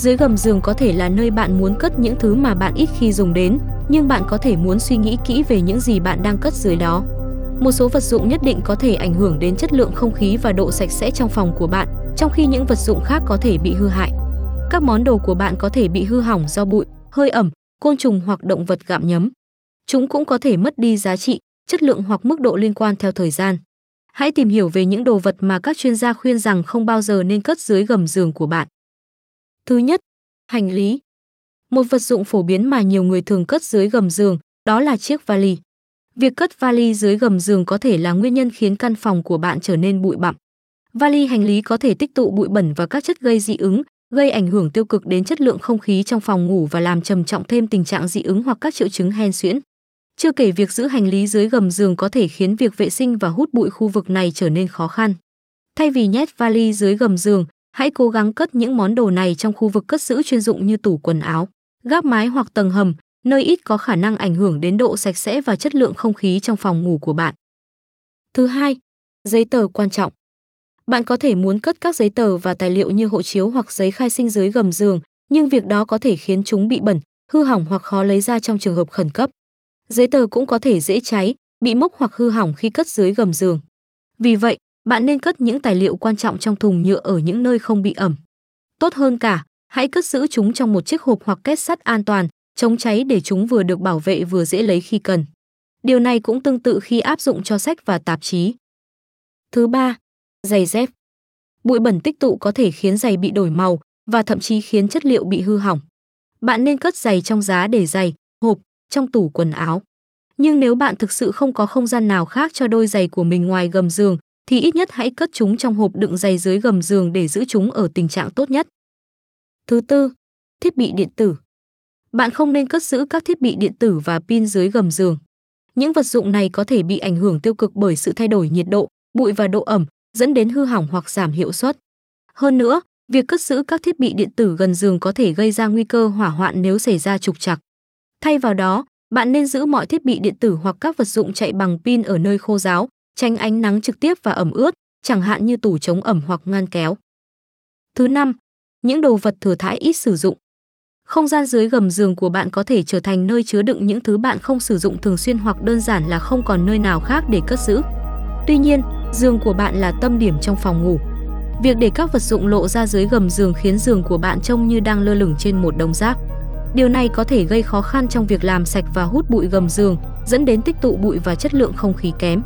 Dưới gầm giường có thể là nơi bạn muốn cất những thứ mà bạn ít khi dùng đến, nhưng bạn có thể muốn suy nghĩ kỹ về những gì bạn đang cất dưới đó. Một số vật dụng nhất định có thể ảnh hưởng đến chất lượng không khí và độ sạch sẽ trong phòng của bạn, trong khi những vật dụng khác có thể bị hư hại. Các món đồ của bạn có thể bị hư hỏng do bụi, hơi ẩm, côn trùng hoặc động vật gặm nhấm. Chúng cũng có thể mất đi giá trị, chất lượng hoặc mức độ liên quan theo thời gian. Hãy tìm hiểu về những đồ vật mà các chuyên gia khuyên rằng không bao giờ nên cất dưới gầm giường của bạn. Thứ nhất, hành lý. Một vật dụng phổ biến mà nhiều người thường cất dưới gầm giường, đó là chiếc vali. Việc cất vali dưới gầm giường có thể là nguyên nhân khiến căn phòng của bạn trở nên bụi bặm. Vali hành lý có thể tích tụ bụi bẩn và các chất gây dị ứng, gây ảnh hưởng tiêu cực đến chất lượng không khí trong phòng ngủ và làm trầm trọng thêm tình trạng dị ứng hoặc các triệu chứng hen suyễn. Chưa kể việc giữ hành lý dưới gầm giường có thể khiến việc vệ sinh và hút bụi khu vực này trở nên khó khăn. Thay vì nhét vali dưới gầm giường, hãy cố gắng cất những món đồ này trong khu vực cất giữ chuyên dụng như tủ quần áo, gác mái hoặc tầng hầm, nơi ít có khả năng ảnh hưởng đến độ sạch sẽ và chất lượng không khí trong phòng ngủ của bạn. Thứ hai, giấy tờ quan trọng. Bạn có thể muốn cất các giấy tờ và tài liệu như hộ chiếu hoặc giấy khai sinh dưới gầm giường, nhưng việc đó có thể khiến chúng bị bẩn, hư hỏng hoặc khó lấy ra trong trường hợp khẩn cấp. Giấy tờ cũng có thể dễ cháy, bị mốc hoặc hư hỏng khi cất dưới gầm giường. Vì vậy, bạn nên cất những tài liệu quan trọng trong thùng nhựa ở những nơi không bị ẩm. Tốt hơn cả, hãy cất giữ chúng trong một chiếc hộp hoặc két sắt an toàn, chống cháy để chúng vừa được bảo vệ vừa dễ lấy khi cần. Điều này cũng tương tự khi áp dụng cho sách và tạp chí. Thứ ba, giày dép. Bụi bẩn tích tụ có thể khiến giày bị đổi màu và thậm chí khiến chất liệu bị hư hỏng. Bạn nên cất giày trong giá để giày, hộp, trong tủ quần áo. Nhưng nếu bạn thực sự không có không gian nào khác cho đôi giày của mình ngoài gầm giường, thì ít nhất hãy cất chúng trong hộp đựng giày dưới gầm giường để giữ chúng ở tình trạng tốt nhất. Thứ tư, thiết bị điện tử. Bạn không nên cất giữ các thiết bị điện tử và pin dưới gầm giường. Những vật dụng này có thể bị ảnh hưởng tiêu cực bởi sự thay đổi nhiệt độ, bụi và độ ẩm, dẫn đến hư hỏng hoặc giảm hiệu suất. Hơn nữa, việc cất giữ các thiết bị điện tử gần giường có thể gây ra nguy cơ hỏa hoạn nếu xảy ra trục trặc. Thay vào đó, bạn nên giữ mọi thiết bị điện tử hoặc các vật dụng chạy bằng pin ở nơi khô ráo, tránh ánh nắng trực tiếp và ẩm ướt, chẳng hạn như tủ chống ẩm hoặc ngăn kéo. Thứ năm, những đồ vật thừa thãi ít sử dụng. Không gian dưới gầm giường của bạn có thể trở thành nơi chứa đựng những thứ bạn không sử dụng thường xuyên hoặc đơn giản là không còn nơi nào khác để cất giữ. Tuy nhiên, giường của bạn là tâm điểm trong phòng ngủ. Việc để các vật dụng lộ ra dưới gầm giường khiến giường của bạn trông như đang lơ lửng trên một đống rác. Điều này có thể gây khó khăn trong việc làm sạch và hút bụi gầm giường, dẫn đến tích tụ bụi và chất lượng không khí kém.